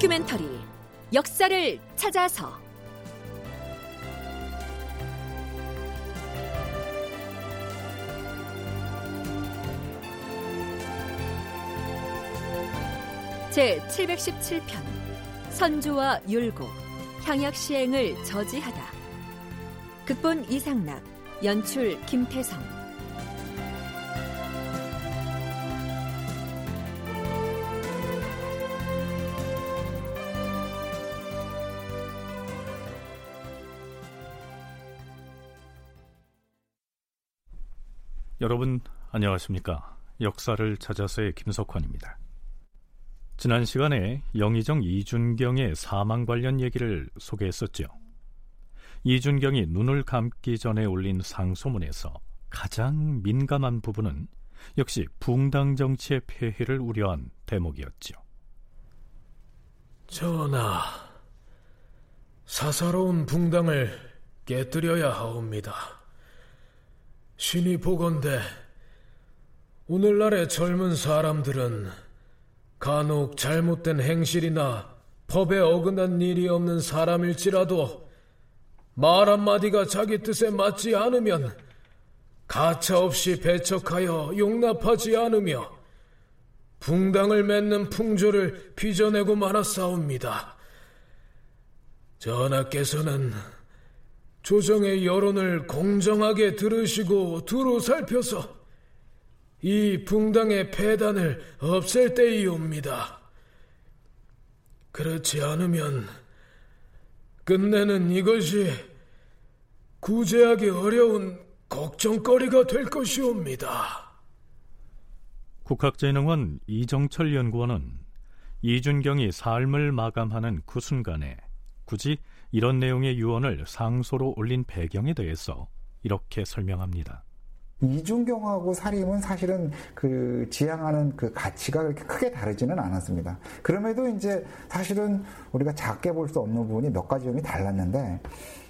다큐멘터리 역사를 찾아서. 제 717편 선조와 율곡 향약 시행을 저지하다. 극본 이상락 연출 김태성 여러분 안녕하십니까? 역사를 찾아서의 김석환입니다. 지난 시간에 영의정 이준경의 사망 관련 얘기를 소개했었죠. 이준경이 눈을 감기 전에 올린 상소문에서 가장 민감한 부분은 역시 붕당 정치의 폐해를 우려한 대목이었죠. 전하, 사사로운 붕당을 깨뜨려야 하옵니다. 신이 보건대 오늘날의 젊은 사람들은 간혹 잘못된 행실이나 법에 어긋난 일이 없는 사람일지라도 말 한마디가 자기 뜻에 맞지 않으면 가차없이 배척하여 용납하지 않으며 붕당을 맺는 풍조를 빚어내고 말았사옵니다. 전하께서는 조정의 여론을 공정하게 들으시고 두루 살펴서 이 붕당의 폐단을 없앨 때이옵니다. 그렇지 않으면 끝내는 이것이 구제하기 어려운 걱정거리가 될 것이옵니다. 국학재능원 이정철 연구원은 이준경이 삶을 마감하는 그 순간에 굳이 이런 내용의 유언을 상소로 올린 배경에 대해서 이렇게 설명합니다. 이준경하고 사림은 사실은 그 지향하는 그 가치가 그렇게 크게 다르지는 않았습니다. 그럼에도 이제 사실은 우리가 작게 볼 수 없는 부분이 몇 가지 점이 달랐는데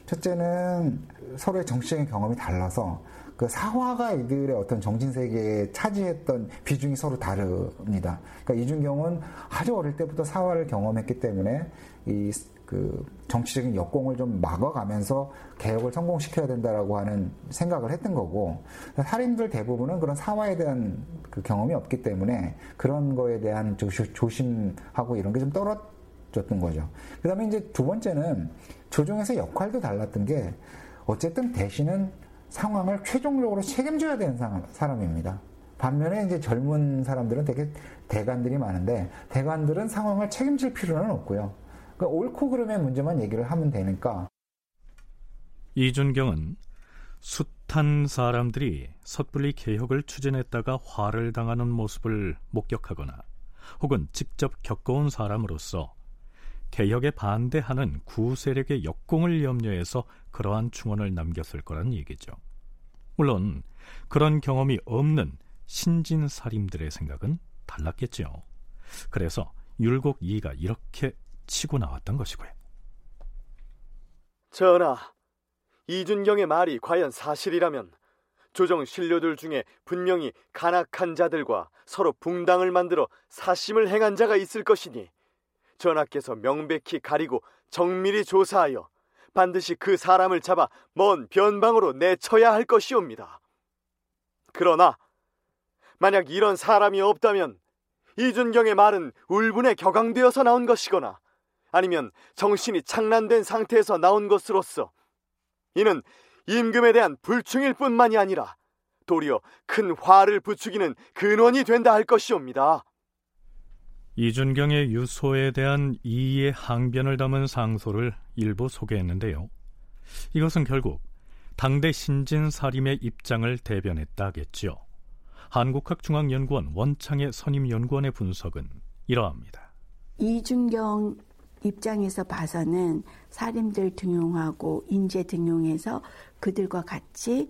첫째는 서로의 정치적인 경험이 달라서 그 사화가 이들의 어떤 정신 세계에 차지했던 비중이 서로 다릅니다. 그러니까 이준경은 아주 어릴 때부터 사화를 경험했기 때문에 이 그 정치적인 역공을 좀 막아가면서 개혁을 성공시켜야 된다라고 하는 생각을 했던 거고 살인들 대부분은 그런 사화에 대한 그 경험이 없기 때문에 그런 거에 대한 조심하고 이런 게 좀 떨어졌던 거죠. 그다음에 이제 두 번째는 조정에서 역할도 달랐던 게 어쨌든 대신은 상황을 최종적으로 책임져야 되는 사람입니다. 반면에 이제 젊은 사람들은 되게 대관들이 많은데 대관들은 상황을 책임질 필요는 없고요. 그 옳고 그름의 문제만 얘기를 하면 되니까. 이준경은 숱한 사람들이 섣불리 개혁을 추진했다가 화를 당하는 모습을 목격하거나 혹은 직접 겪어온 사람으로서 개혁에 반대하는 구세력의 역공을 염려해서 그러한 충언을 남겼을 거란 얘기죠. 물론 그런 경험이 없는 신진사림들의 생각은 달랐겠죠. 그래서 율곡 이가 이렇게 치고 나왔던 것이고요. 전하, 이준경의 말이 과연 사실이라면 조정 신료들 중에 분명히 간악한 자들과 서로 붕당을 만들어 사심을 행한 자가 있을 것이니 전하께서 명백히 가리고 정밀히 조사하여 반드시 그 사람을 잡아 먼 변방으로 내쳐야 할 것이옵니다. 그러나 만약 이런 사람이 없다면 이준경의 말은 울분에 격앙되어서 나온 것이거나 아니면 정신이 착란된 상태에서 나온 것으로서 이는 임금에 대한 불충일 뿐만이 아니라 도리어 큰 화를 부추기는 근원이 된다 할 것이옵니다. 이준경의 유소에 대한 이의의 항변을 담은 상소를 일부 소개했는데요. 이것은 결국 당대 신진 사림의 입장을 대변했다겠지요. 한국학중앙연구원 원창의 선임연구원의 분석은 이러합니다. 이준경 입장에서 봐서는 사림들 등용하고 인재 등용해서 그들과 같이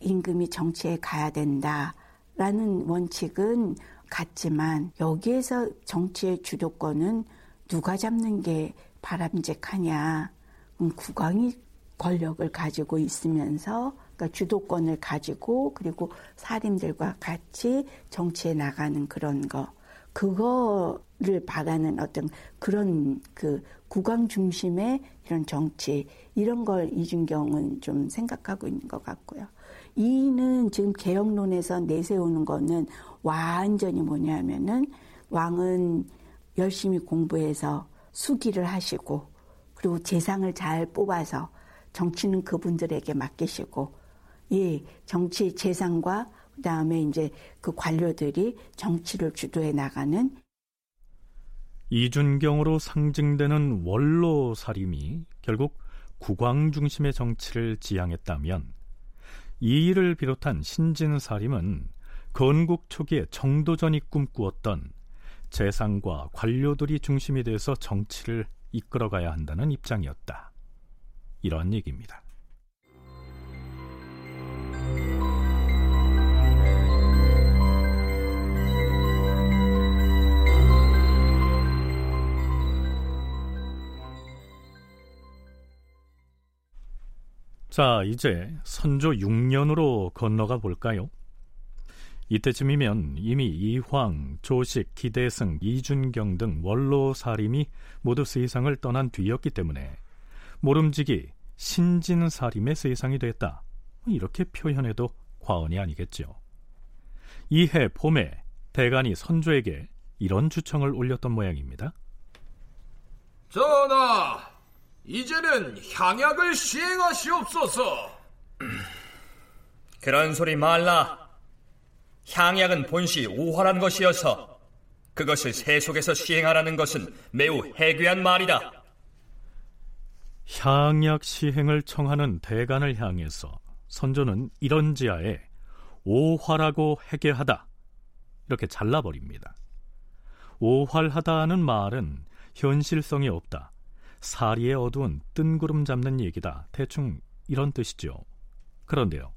임금이 정치에 가야 된다라는 원칙은 같지만 여기에서 정치의 주도권은 누가 잡는 게 바람직하냐. 음, 국왕이 권력을 가지고 있으면서 그러니까 주도권을 가지고 그리고 사림들과 같이 정치에 나가는 그런 거. 그거 를 바라는 어떤 그런 그 국왕 중심의 이런 정치 이런 걸 이준경은 좀 생각하고 있는 것 같고요. 이는 지금 개혁론에서 내세우는 거는 완전히 뭐냐면은 왕은 열심히 공부해서 수기를 하시고 그리고 재상을 잘 뽑아서 정치는 그분들에게 맡기시고 예 정치 재상과 그 다음에 이제 그 관료들이 정치를 주도해 나가는 이준경으로 상징되는 원로 살림이 결국 국왕 중심의 정치를 지향했다면 이 일을 비롯한 신진 살림은 건국 초기에 정도전이 꿈꾸었던 재상과 관료들이 중심이 돼서 정치를 이끌어가야 한다는 입장이었다. 이런 얘기입니다. 자, 이제 선조 6년으로 건너가 볼까요? 이때쯤이면 이미 이황, 조식, 기대승, 이준경 등 원로 사림이 모두 세상을 떠난 뒤였기 때문에 모름지기 신진 사림의 세상이 됐다. 이렇게 표현해도 과언이 아니겠죠. 이해 봄에 대간이 선조에게 이런 주청을 올렸던 모양입니다. 전하, 이제는 향약을 시행하시옵소서. 그런 소리 말라. 향약은 본시 오활한 것이어서 그것을 세속에서 시행하라는 것은 매우 해괴한 말이다. 향약 시행을 청하는 대간을 향해서 선조는 이런 지하에 오활하고 해괴하다 이렇게 잘라버립니다. 오활하다는 말은 현실성이 없다. 사리에 어두운 뜬구름 잡는 얘기다. 대충 이런 뜻이죠. 그런데요.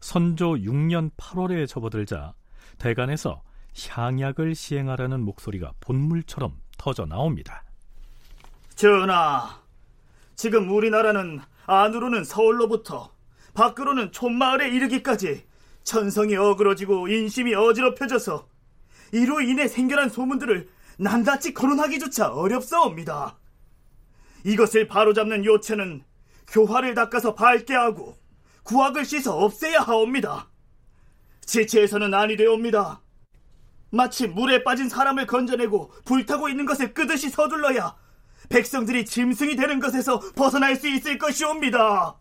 선조 6년 8월에 접어들자 대간에서 향약을 시행하라는 목소리가 본물처럼 터져 나옵니다. 전하, 지금 우리나라는 안으로는 서울로부터 밖으로는 촌마을에 이르기까지 천성이 어그러지고 인심이 어지럽혀져서 이로 인해 생겨난 소문들을 낱낱이 거론하기조차 어렵사옵니다. 이것을 바로잡는 요체는 교화를 닦아서 밝게 하고 구악을 씻어 없애야 하옵니다. 지체에서는 아니 되옵니다. 마치 물에 빠진 사람을 건져내고 불타고 있는 것을 끄듯이 서둘러야 백성들이 짐승이 되는 것에서 벗어날 수 있을 것이옵니다.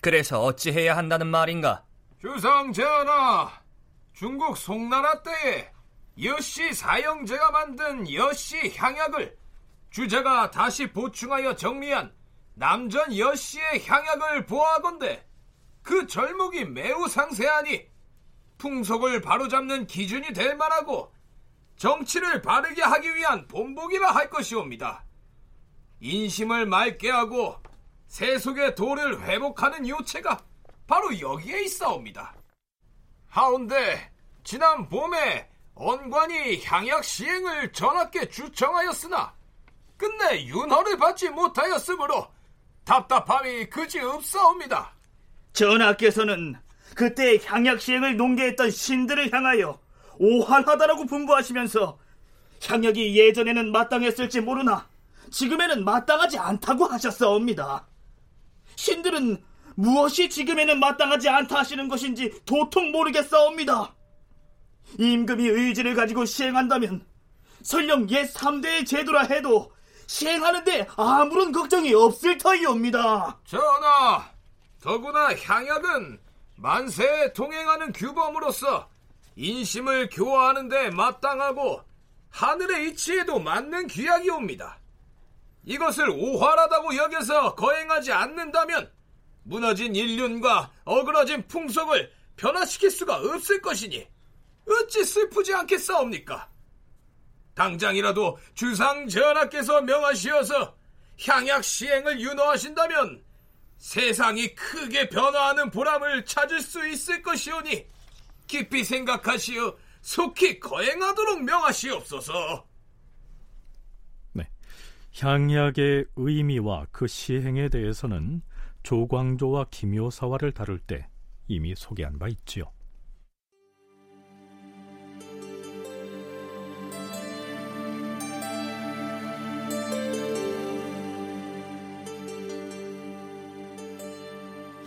그래서 어찌해야 한다는 말인가? 주상 전하, 중국 송나라 때에 여씨 사형제가 만든 여씨 향약을 주자가 다시 보충하여 정리한 남전 여씨의 향약을 보아건대 그 절목이 매우 상세하니 풍속을 바로잡는 기준이 될 만하고 정치를 바르게 하기 위한 본보기라 할 것이옵니다. 인심을 맑게 하고 세속의 도를 회복하는 요체가 바로 여기에 있사옵니다. 하운데 지난 봄에 언관이 향약 시행을 전하께 주청하였으나 끝내 윤허를 받지 못하였으므로 답답함이 그지없사옵니다. 전하께서는 그때 향약 시행을 농계했던 신들을 향하여 오한하다라고 분부하시면서 향약이 예전에는 마땅했을지 모르나 지금에는 마땅하지 않다고 하셨사옵니다. 신들은 무엇이 지금에는 마땅하지 않다 하시는 것인지 도통 모르겠사옵니다. 임금이 의지를 가지고 시행한다면 설령 옛 3대의 제도라 해도 시행하는데 아무런 걱정이 없을 터이옵니다. 전하, 더구나 향약은 만세에 통행하는 규범으로서 인심을 교화하는데 마땅하고 하늘의 이치에도 맞는 귀약이옵니다. 이것을 오활하다고 여겨서 거행하지 않는다면 무너진 인륜과 어그러진 풍속을 변화시킬 수가 없을 것이니 어찌 슬프지 않겠사옵니까? 당장이라도 주상 전하께서 명하시어서 향약 시행을 윤호하신다면 세상이 크게 변화하는 보람을 찾을 수 있을 것이오니 깊이 생각하시어 속히 거행하도록 명하시옵소서. 네. 향약의 의미와 그 시행에 대해서는 조광조와 김효사화를 다룰 때 이미 소개한 바 있지요.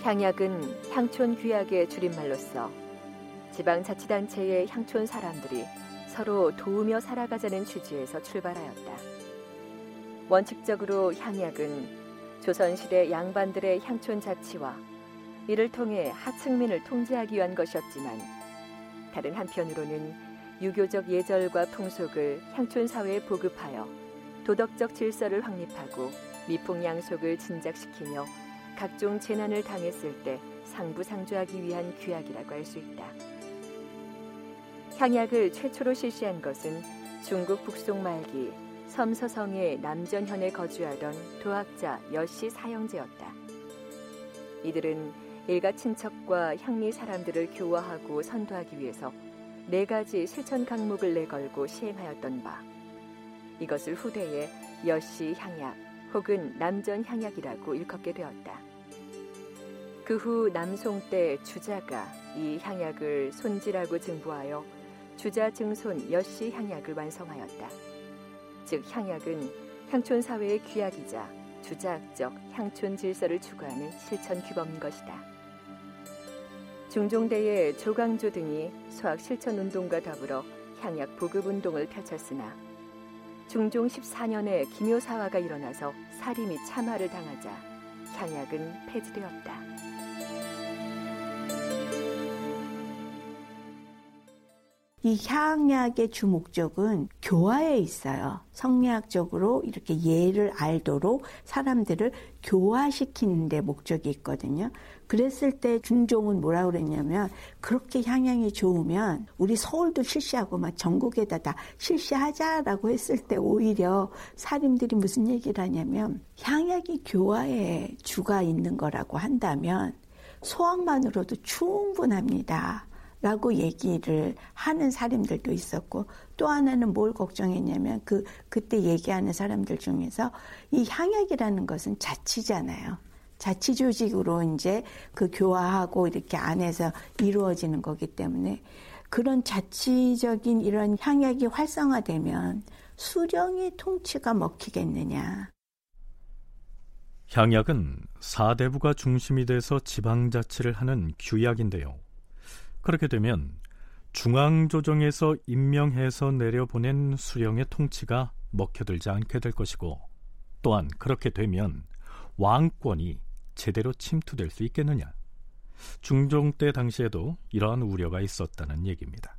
향약은 향촌 규약의 줄임말로써 지방자치단체의 향촌 사람들이 서로 도우며 살아가자는 취지에서 출발하였다. 원칙적으로 향약은 조선시대 양반들의 향촌 자치와 이를 통해 하층민을 통제하기 위한 것이었지만 다른 한편으로는 유교적 예절과 풍속을 향촌 사회에 보급하여 도덕적 질서를 확립하고 미풍양속을 진작시키며 각종 재난을 당했을 때 상부상조하기 위한 규약이라고 할 수 있다. 향약을 최초로 실시한 것은 중국 북송 말기 섬서성의 남전현에 거주하던 도학자 여씨 사형제였다. 이들은 일가 친척과 향리 사람들을 교화하고 선도하기 위해서 네 가지 실천 강목을 내걸고 시행하였던 바. 이것을 후대에 여씨 향약 혹은 남전 향약이라고 일컫게 되었다. 그 후 남송 때 주자가 이 향약을 손질하고 증부하여 주자 증손 여씨 향약을 완성하였다. 즉 향약은 향촌 사회의 귀약이자 주자학적 향촌 질서를 추구하는 실천 규범인 것이다. 중종대의 조광조 등이 수학 실천 운동과 더불어 향약 보급 운동을 펼쳤으나 중종 14년에 기묘사화가 일어나서 및 참화를 당하자 향약은 폐지되었다. 이 향약의 주 목적은 교화에 있어요. 성리학적으로 이렇게 예를 알도록 사람들을 교화시키는 데 목적이 있거든요. 그랬을 때 중종은 뭐라 그랬냐면 그렇게 향양이 좋으면 우리 서울도 실시하고 막 전국에다 다 실시하자라고 했을 때 오히려 사림들이 무슨 얘기를 하냐면 향약이 교화에 주가 있는 거라고 한다면 소학만으로도 충분합니다. 라고 얘기를 하는 사람들도 있었고 또 하나는 뭘 걱정했냐면 그 그때 얘기하는 사람들 중에서 이 향약이라는 것은 자치잖아요. 자치 조직으로 이제 그 교화하고 이렇게 안에서 이루어지는 거기 때문에 그런 자치적인 이런 향약이 활성화되면 수령의 통치가 먹히겠느냐. 향약은 사대부가 중심이 돼서 지방자치를 하는 규약인데요. 그렇게 되면 중앙조정에서 임명해서 내려보낸 수령의 통치가 먹혀들지 않게 될 것이고 또한 그렇게 되면 왕권이 제대로 침투될 수 있겠느냐. 중종 때 당시에도 이러한 우려가 있었다는 얘기입니다.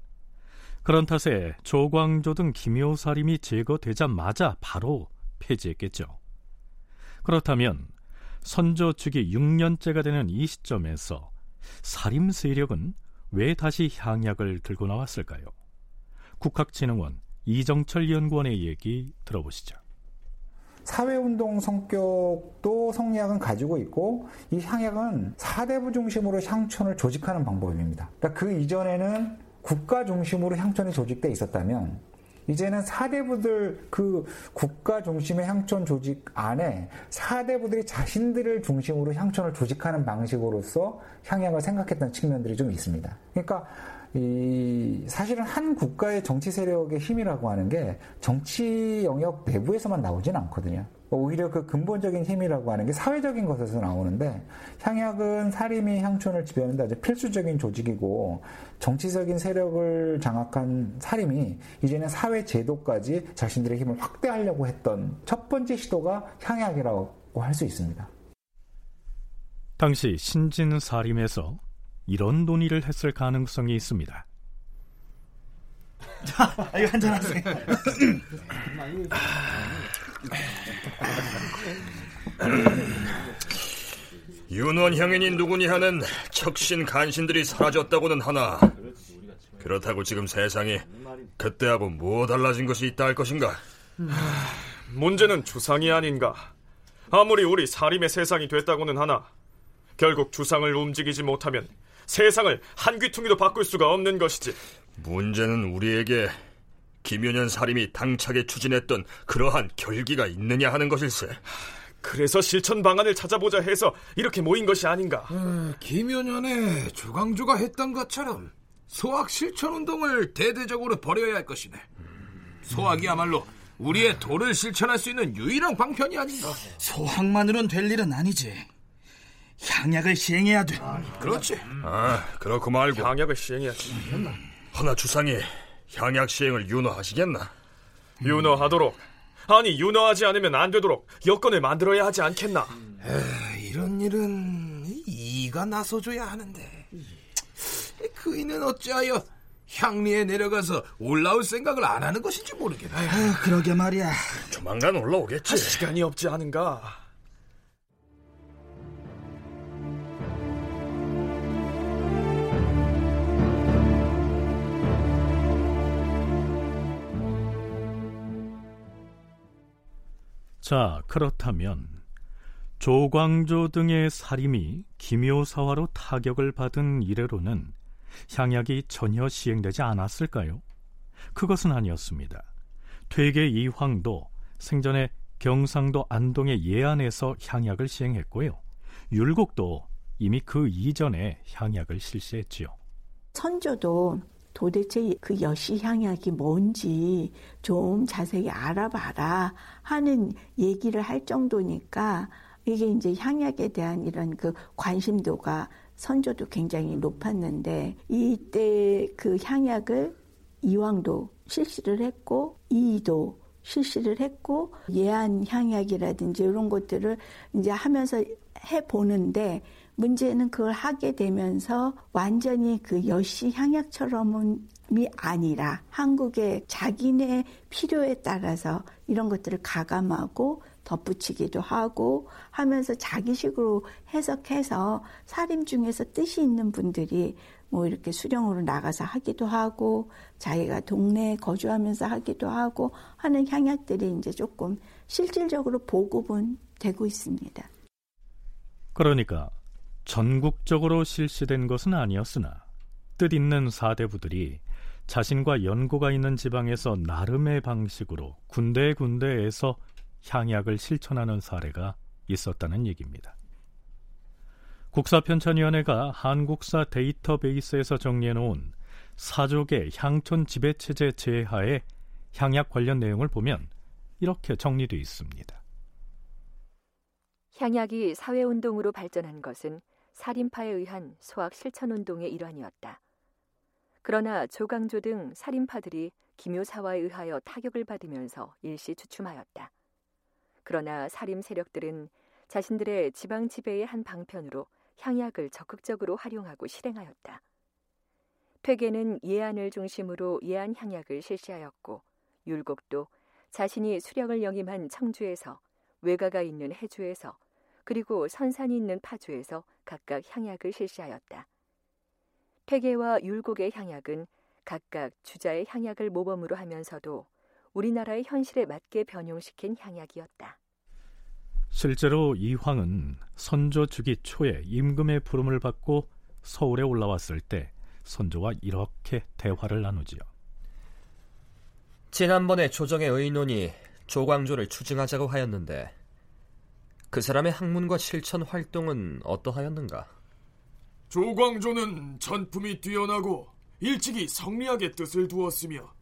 그런 탓에 조광조 등 기묘사림이 제거되자마자 바로 폐지했겠죠. 그렇다면 선조 즉위 6년째가 되는 이 시점에서 사림 세력은 왜 다시 향약을 들고 나왔을까요? 국학진흥원 이정철 연구원의 얘기 들어보시죠. 사회운동 성격도 성리학은 가지고 있고 이 향약은 사대부 중심으로 향촌을 조직하는 방법입니다. 그러니까 그 이전에는 국가 중심으로 향촌이 조직돼 있었다면 이제는 사대부들 그 국가 중심의 향촌 조직 안에 사대부들이 자신들을 중심으로 향촌을 조직하는 방식으로서 향약을 생각했던 측면들이 좀 있습니다. 그러니까 이 사실은 한 국가의 정치 세력의 힘이라고 하는 게 정치 영역 내부에서만 나오진 않거든요. 오히려 그 근본적인 힘이라고 하는 게 사회적인 것에서 나오는데 향약은 사림이 향촌을 지배하는데 아주 필수적인 조직이고 정치적인 세력을 장악한 사림이 이제는 사회 제도까지 자신들의 힘을 확대하려고 했던 첫 번째 시도가 향약이라고 할 수 있습니다. 당시 신진 사림에서 이런 논의를 했을 가능성이 있습니다. 자, 이거 한잔 하세요. 윤원향인이 누구니 하는 척신 간신들이 사라졌다고는 하나 그렇다고 지금 세상이 그때하고 뭐 달라진 것이 있다 할 것인가? 문제는 주상이 아닌가. 아무리 우리 사림의 세상이 됐다고는 하나 결국 주상을 움직이지 못하면 세상을 한 귀퉁이도 바꿀 수가 없는 것이지. 문제는 우리에게 김윤현 사림이 당차게 추진했던 그러한 결기가 있느냐 하는 것일세. 그래서 실천 방안을 찾아보자 해서 이렇게 모인 것이 아닌가. 어, 김윤현의 조광조가 했던 것처럼 소학 실천 운동을 대대적으로 벌여야 할 것이네. 소학이야말로 우리의 도를 실천할 수 있는 유일한 방편이 아닌가. 소학만으론 될 일은 아니지. 향약을 시행해야 돼. 그렇지. 아, 그렇고 말고. 향약을 시행해야지. 허나 주상이 향약 시행을 윤호하시겠나? 윤호하도록. 아니 윤호하지 않으면 안 되도록 여건을 만들어야 하지 않겠나? 에이, 이런 일은 이가 나서줘야 하는데 그이는 어찌하여 향리에 내려가서 올라올 생각을 안 하는 것인지 모르겠네. 아유, 그러게 말이야. 조만간 올라오겠지. 할 시간이 없지 않은가? 자, 그렇다면 조광조 등의 살림이 기묘사화로 타격을 받은 이래로는 향약이 전혀 시행되지 않았을까요? 그것은 아니었습니다. 퇴계 이황도 생전에 경상도 안동의 예안에서 향약을 시행했고요. 율곡도 이미 그 이전에 향약을 실시했지요. 선조도 도대체 그 여시 향약이 뭔지 좀 자세히 알아봐라 하는 얘기를 할 정도니까 이게 이제 향약에 대한 이런 그 관심도가 선조도 굉장히 높았는데 이때 그 향약을 이왕도 실시를 했고 이도 실시를 했고 예안 향약이라든지 이런 것들을 이제 하면서 해 보는데 문제는 그걸 하게 되면서 완전히 그 여시 향약처럼이 아니라 한국의 자기네 필요에 따라서 이런 것들을 가감하고 덧붙이기도 하고 하면서 자기식으로 해석해서 사림 중에서 뜻이 있는 분들이 뭐 이렇게 수령으로 나가서 하기도 하고 자기가 동네에 거주하면서 하기도 하고 하는 향약들이 이제 조금 실질적으로 보급은 되고 있습니다. 그러니까 전국적으로 실시된 것은 아니었으나 뜻 있는 사대부들이 자신과 연고가 있는 지방에서 나름의 방식으로 군데군데에서 향약을 실천하는 사례가 있었다는 얘기입니다. 국사편찬위원회가 한국사 데이터베이스에서 정리해놓은 사족의 향촌 지배체제 제하의 향약 관련 내용을 보면 이렇게 정리되어 있습니다. 향약이 사회운동으로 발전한 것은 살인파에 의한 소학 실천운동의 일환이었다. 그러나 조강조 등 살인파들이 기묘사화에 의하여 타격을 받으면서 일시 주춤하였다. 그러나 살인 세력들은 자신들의 지방 지배의 한 방편으로 향약을 적극적으로 활용하고 실행하였다. 퇴계는 예안을 중심으로 예안 향약을 실시하였고 율곡도 자신이 수령을 영임한 청주에서 외가가 있는 해주에서 그리고 선산이 있는 파주에서 각각 향약을 실시하였다. 퇴계와 율곡의 향약은 각각 주자의 향약을 모범으로 하면서도 우리나라의 현실에 맞게 변용시킨 향약이었다. 실제로 이황은 선조 주기 초에 임금의 부름을 받고 서울에 올라왔을 때 선조와 이렇게 대화를 나누지요. 지난번에 조정의 의논이 조광조를 추증하자고 하였는데 그 사람의 학문과 실천 활동은 어떠하였는가? 조광조는 전품이 뛰어나고 일찍이 성리학의 뜻을 두었으며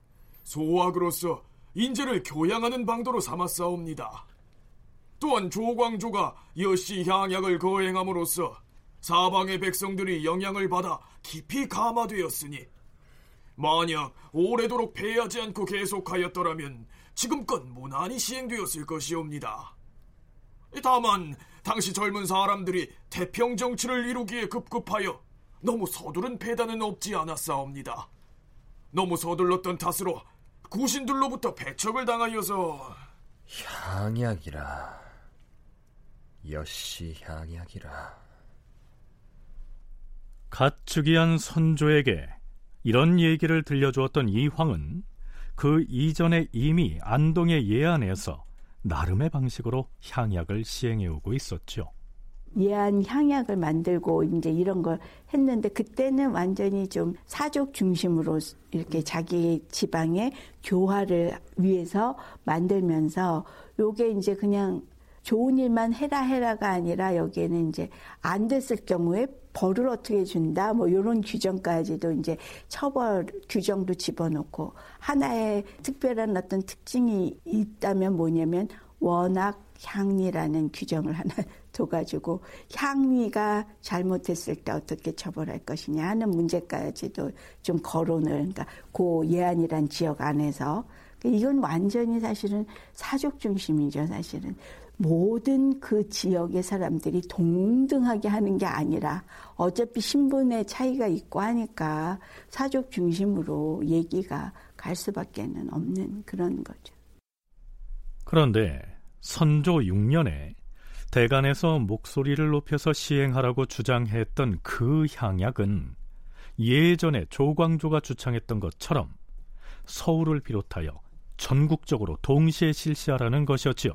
소학으로서 인재를 교양하는 방도로 삼았사옵니다. 또한 조광조가 여씨 향약을 거행함으로써 사방의 백성들이 영향을 받아 깊이 감화되었으니 만약 오래도록 패하지 않고 계속하였더라면 지금껏 무난히 시행되었을 것이옵니다. 다만 당시 젊은 사람들이 태평 정치를 이루기에 급급하여 너무 서두른 패단은 없지 않았사옵니다. 너무 서둘렀던 탓으로 구신들로부터 배척을 당하여서 향약이라 여씨 향약이라 갓축이한 선조에게 이런 얘기를 들려주었던 이황은 그 이전에 이미 안동의 예안에서 나름의 방식으로 향약을 시행해 오고 있었죠. 예안 향약을 만들고 이제 이런 걸 했는데 그때는 완전히 좀 사족 중심으로 이렇게 자기 지방의 교화를 위해서 만들면서 요게 이제 그냥 좋은 일만 해라 해라가 아니라 여기에는 이제 안 됐을 경우에 벌을 어떻게 준다? 뭐 이런 규정까지도 이제 처벌 규정도 집어넣고 하나의 특별한 어떤 특징이 있다면 뭐냐면 워낙 향리라는 규정을 하나 둬가지고 향리가 잘못했을 때 어떻게 처벌할 것이냐 하는 문제까지도 좀 거론을 그러니까 고 예안이란 지역 안에서. 이건 완전히 사실은 사족 중심이죠 사실은 모든 그 지역의 사람들이 동등하게 하는 게 아니라 어차피 신분의 차이가 있고 하니까 사족 중심으로 얘기가 갈 수밖에는 없는 그런 거죠. 그런데 선조 6년에 대간에서 목소리를 높여서 시행하라고 주장했던 그 향약은 예전에 조광조가 주창했던 것처럼 서울을 비롯하여 전국적으로 동시에 실시하라는 것이었지요.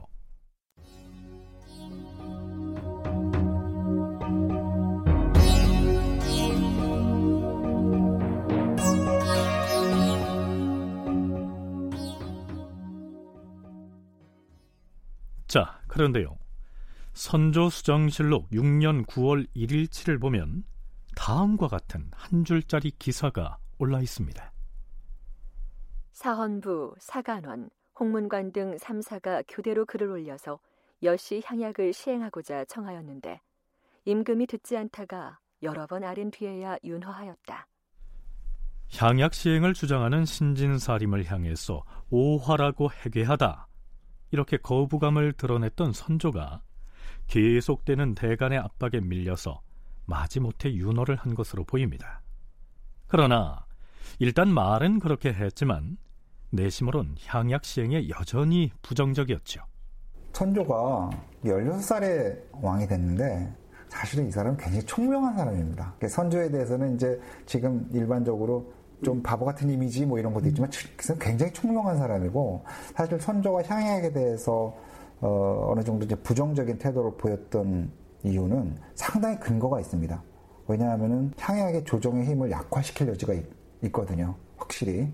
그런데요. 선조수정실록 6년 9월 1일치를 보면 다음과 같은 한 줄짜리 기사가 올라 있습니다. 사헌부, 사간원, 홍문관 등 3사가 교대로 글을 올려서 여시 향약을 시행하고자 청하였는데 임금이 듣지 않다가 여러 번 아린 뒤에야 윤허하였다. 향약 시행을 주장하는 신진사림을 향해서 오화라고 해괴하다 이렇게 거부감을 드러냈던 선조가 계속되는 대간의 압박에 밀려서 마지못해 윤호를 한 것으로 보입니다. 그러나 일단 말은 그렇게 했지만 내심으론 향약 시행에 여전히 부정적이었죠. 선조가 16살에 왕이 됐는데 사실은 이 사람은 굉장히 총명한 사람입니다. 선조에 대해서는 이제 지금 일반적으로 좀 바보 같은 이미지 뭐 이런 것도 있지만 굉장히 총명한 사람이고 사실 선조가 향약에 대해서 어, 어느 정도 이제 부정적인 태도를 보였던 이유는 상당히 근거가 있습니다. 왜냐하면은 향약의 조정의 힘을 약화시킬 여지가 있, 있거든요. 확실히.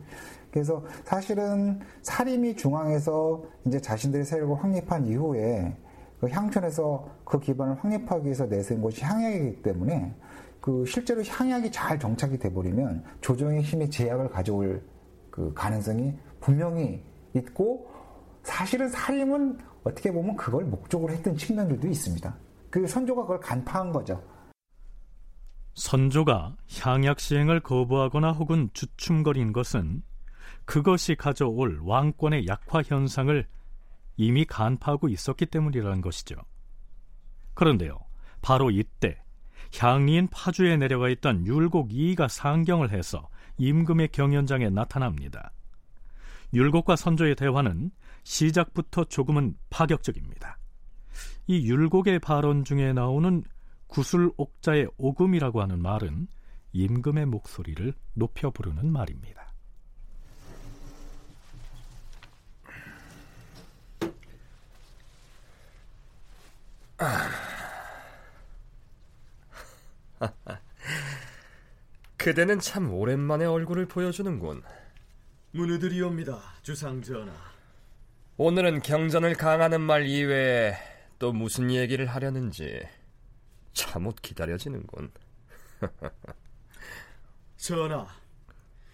그래서 사실은 사림이 중앙에서 이제 자신들의 세력을 확립한 이후에 그 향천에서 그 기반을 확립하기 위해서 내세운 것이 향약이기 때문에 그 실제로 향약이 잘 정착이 돼버리면 조정의 힘의 제약을 가져올 그 가능성이 분명히 있고 사실은 사림은 어떻게 보면 그걸 목적으로 했던 측면들도 있습니다. 그 선조가 그걸 간파한 거죠. 선조가 향약 시행을 거부하거나 혹은 주춤거린 것은 그것이 가져올 왕권의 약화 현상을 이미 간파하고 있었기 때문이라는 것이죠. 그런데요, 바로 이때 향리인 파주에 내려가 있던 율곡 이가 상경을 해서 임금의 경연장에 나타납니다. 율곡과 선조의 대화는 시작부터 조금은 파격적입니다. 이 율곡의 발언 중에 나오는 구술옥자의 오금이라고 하는 말은 임금의 목소리를 높여 부르는 말입니다. 아... 그대는 참 오랜만에 얼굴을 보여주는군. 문우들이옵니다, 주상전하. 오늘은 경전을 강하는 말 이외에 또 무슨 얘기를 하려는지 참못 기다려지는군. 전하,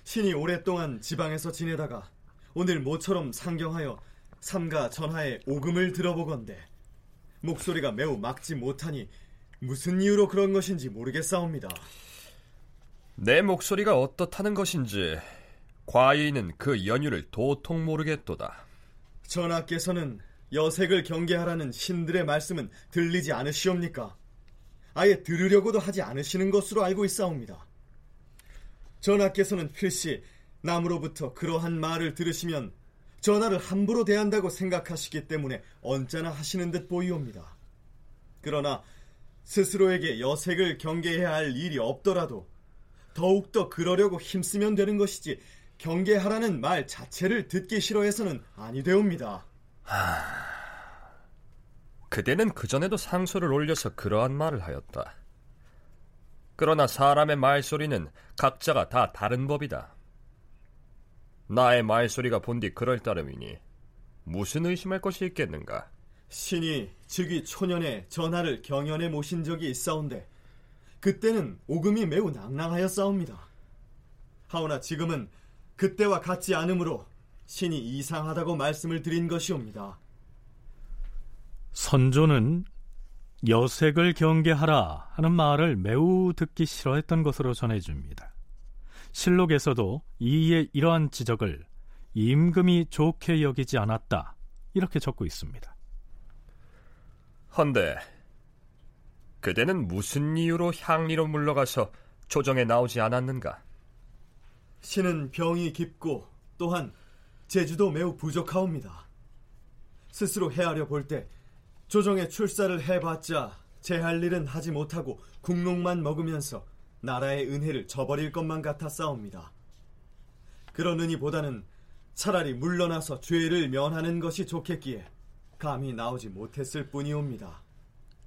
신이 오랫동안 지방에서 지내다가 오늘 모처럼 상경하여 삼가 전하의 오금을 들어보건대 목소리가 매우 막지 못하니 무슨 이유로 그런 것인지 모르겠사옵니다. 내 목소리가 어떻다는 것인지 과인은 그 연유를 도통 모르겠도다. 전하께서는 여색을 경계하라는 신들의 말씀은 들리지 않으시옵니까? 아예 들으려고도 하지 않으시는 것으로 알고 있사옵니다. 전하께서는 필시 남으로부터 그러한 말을 들으시면 전하를 함부로 대한다고 생각하시기 때문에 언짢아 하시는 듯 보이옵니다. 그러나 스스로에게 여색을 경계해야 할 일이 없더라도 더욱더 그러려고 힘쓰면 되는 것이지 경계하라는 말 자체를 듣기 싫어해서는 아니 되옵니다. 하... 그대는 그전에도 상소를 올려서 그러한 말을 하였다. 그러나 사람의 말소리는 각자가 다 다른 법이다. 나의 말소리가 본디 그럴 따름이니 무슨 의심할 것이 있겠는가? 신이 즉위 초년에 전하를 경연에 모신 적이 있사온데 그때는 오금이 매우 낭낭하였사옵니다. 하오나 지금은 그때와 같지 않으므로 신이 이상하다고 말씀을 드린 것이옵니다. 선조는 여색을 경계하라 하는 말을 매우 듣기 싫어했던 것으로 전해줍니다. 실록에서도 이에 이러한 지적을 임금이 좋게 여기지 않았다 이렇게 적고 있습니다. 헌데 그대는 무슨 이유로 향리로 물러가서 조정에 나오지 않았는가? 신은 병이 깊고 또한 제주도 매우 부족하옵니다. 스스로 헤아려 볼 때 조정에 출사를 해봤자 제 할 일은 하지 못하고 국록만 먹으면서 나라의 은혜를 저버릴 것만 같아 싸웁니다. 그러느니 보다는 차라리 물러나서 죄를 면하는 것이 좋겠기에 감히 나오지 못했을 뿐이옵니다.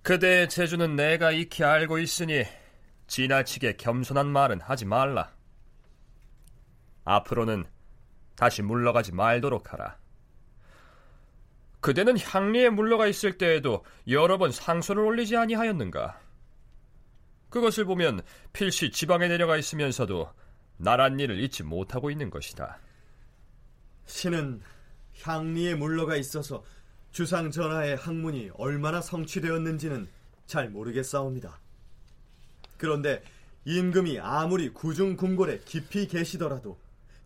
그대의 재주는 내가 익히 알고 있으니 지나치게 겸손한 말은 하지 말라. 앞으로는 다시 물러가지 말도록 하라. 그대는 향리에 물러가 있을 때에도 여러 번 상소를 올리지 아니하였는가? 그것을 보면 필시 지방에 내려가 있으면서도 나란 일을 잊지 못하고 있는 것이다. 신은 향리에 물러가 있어서 주상 전하의 학문이 얼마나 성취되었는지는 잘 모르겠사옵니다. 그런데 임금이 아무리 구중궁궐에 깊이 계시더라도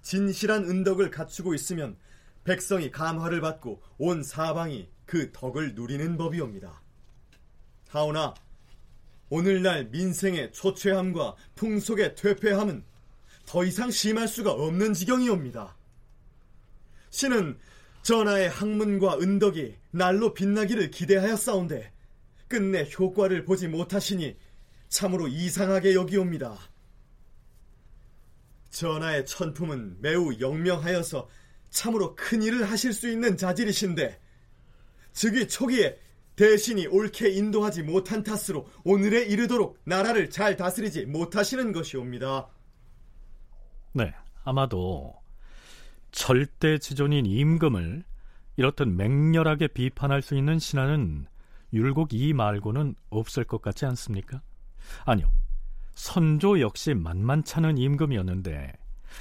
진실한 은덕을 갖추고 있으면 백성이 감화를 받고 온 사방이 그 덕을 누리는 법이옵니다. 하오나 오늘날 민생의 초췌함과 풍속의 퇴폐함은 더 이상 심할 수가 없는 지경이옵니다. 신은 전하의 학문과 은덕이 날로 빛나기를 기대하였사온데 끝내 효과를 보지 못하시니 참으로 이상하게 여기옵니다. 전하의 천품은 매우 영명하여서 참으로 큰 일을 하실 수 있는 자질이신데 즉위 초기에 대신이 옳게 인도하지 못한 탓으로 오늘에 이르도록 나라를 잘 다스리지 못하시는 것이옵니다. 네, 아마도 절대 지존인 임금을 이렇듯 맹렬하게 비판할 수 있는 신하는 율곡 이 말고는 없을 것 같지 않습니까? 아니요. 선조 역시 만만찮은 임금이었는데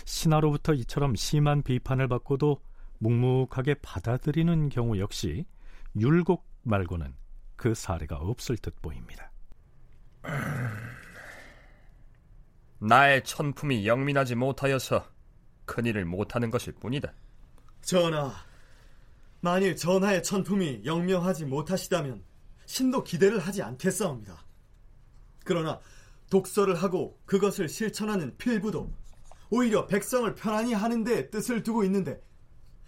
신하로부터 이처럼 심한 비판을 받고도 묵묵하게 받아들이는 경우 역시 율곡 말고는 그 사례가 없을 듯 보입니다. 나의 천품이 영민하지 못하여서 큰일을 못하는 것일 뿐이다. 전하, 만일 전하의 천품이 영명하지 못하시다면 신도 기대를 하지 않겠사옵니다. 그러나 독서를 하고 그것을 실천하는 필부도 오히려 백성을 편안히 하는 데 뜻을 두고 있는데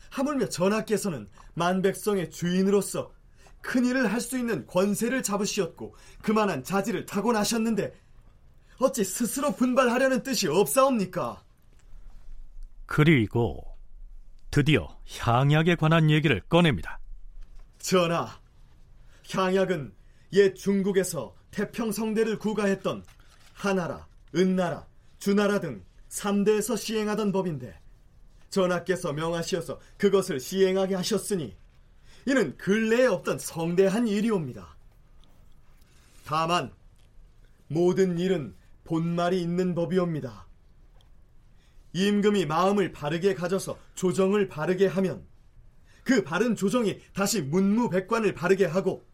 하물며 전하께서는 만백성의 주인으로서 큰일을 할 수 있는 권세를 잡으시었고 그만한 자질을 타고나셨는데 어찌 스스로 분발하려는 뜻이 없사옵니까? 그리고 드디어 향약에 관한 얘기를 꺼냅니다. 전하, 향약은 옛 중국에서 태평성대를 구가했던 하나라, 은나라, 주나라 등 3대에서 시행하던 법인데 전하께서 명하시어서 그것을 시행하게 하셨으니 이는 근래에 없던 성대한 일이옵니다. 다만 모든 일은 본말이 있는 법이옵니다. 임금이 마음을 바르게 가져서 조정을 바르게 하면 그 바른 조정이 다시 문무백관을 바르게 하고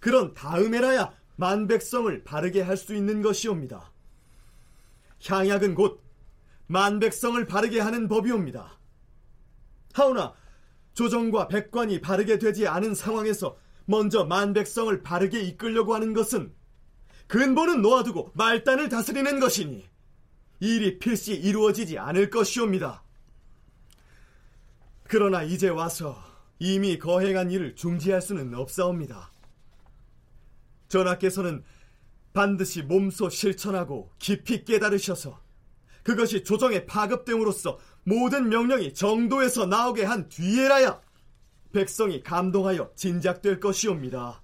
그런 다음에라야 만백성을 바르게 할 수 있는 것이옵니다. 향약은 곧 만백성을 바르게 하는 법이옵니다. 하오나 조정과 백관이 바르게 되지 않은 상황에서 먼저 만백성을 바르게 이끌려고 하는 것은 근본은 놓아두고 말단을 다스리는 것이니 일이 필시 이루어지지 않을 것이옵니다. 그러나 이제 와서 이미 거행한 일을 중지할 수는 없사옵니다. 전하께서는 반드시 몸소 실천하고 깊이 깨달으셔서 그것이 조정에 파급됨으로써 모든 명령이 정도에서 나오게 한 뒤에라야 백성이 감동하여 진작될 것이옵니다.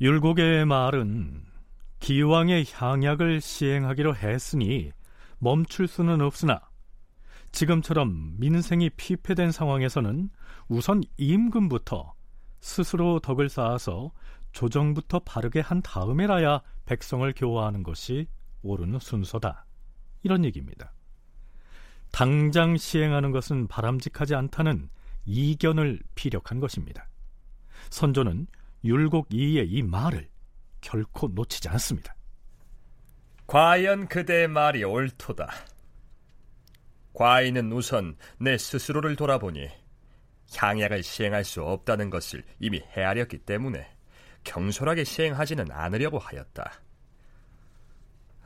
율곡의 말은 기왕의 향약을 시행하기로 했으니 멈출 수는 없으나 지금처럼 민생이 피폐된 상황에서는 우선 임금부터 스스로 덕을 쌓아서 조정부터 바르게 한 다음에라야 백성을 교화하는 것이 옳은 순서다. 이런 얘기입니다. 당장 시행하는 것은 바람직하지 않다는 이견을 피력한 것입니다. 선조는 율곡 이의 이 말을 결코 놓치지 않습니다. 과연 그대의 말이 옳도다. 과인은 우선 내 스스로를 돌아보니 향약을 시행할 수 없다는 것을 이미 헤아렸기 때문에 경솔하게 시행하지는 않으려고 하였다.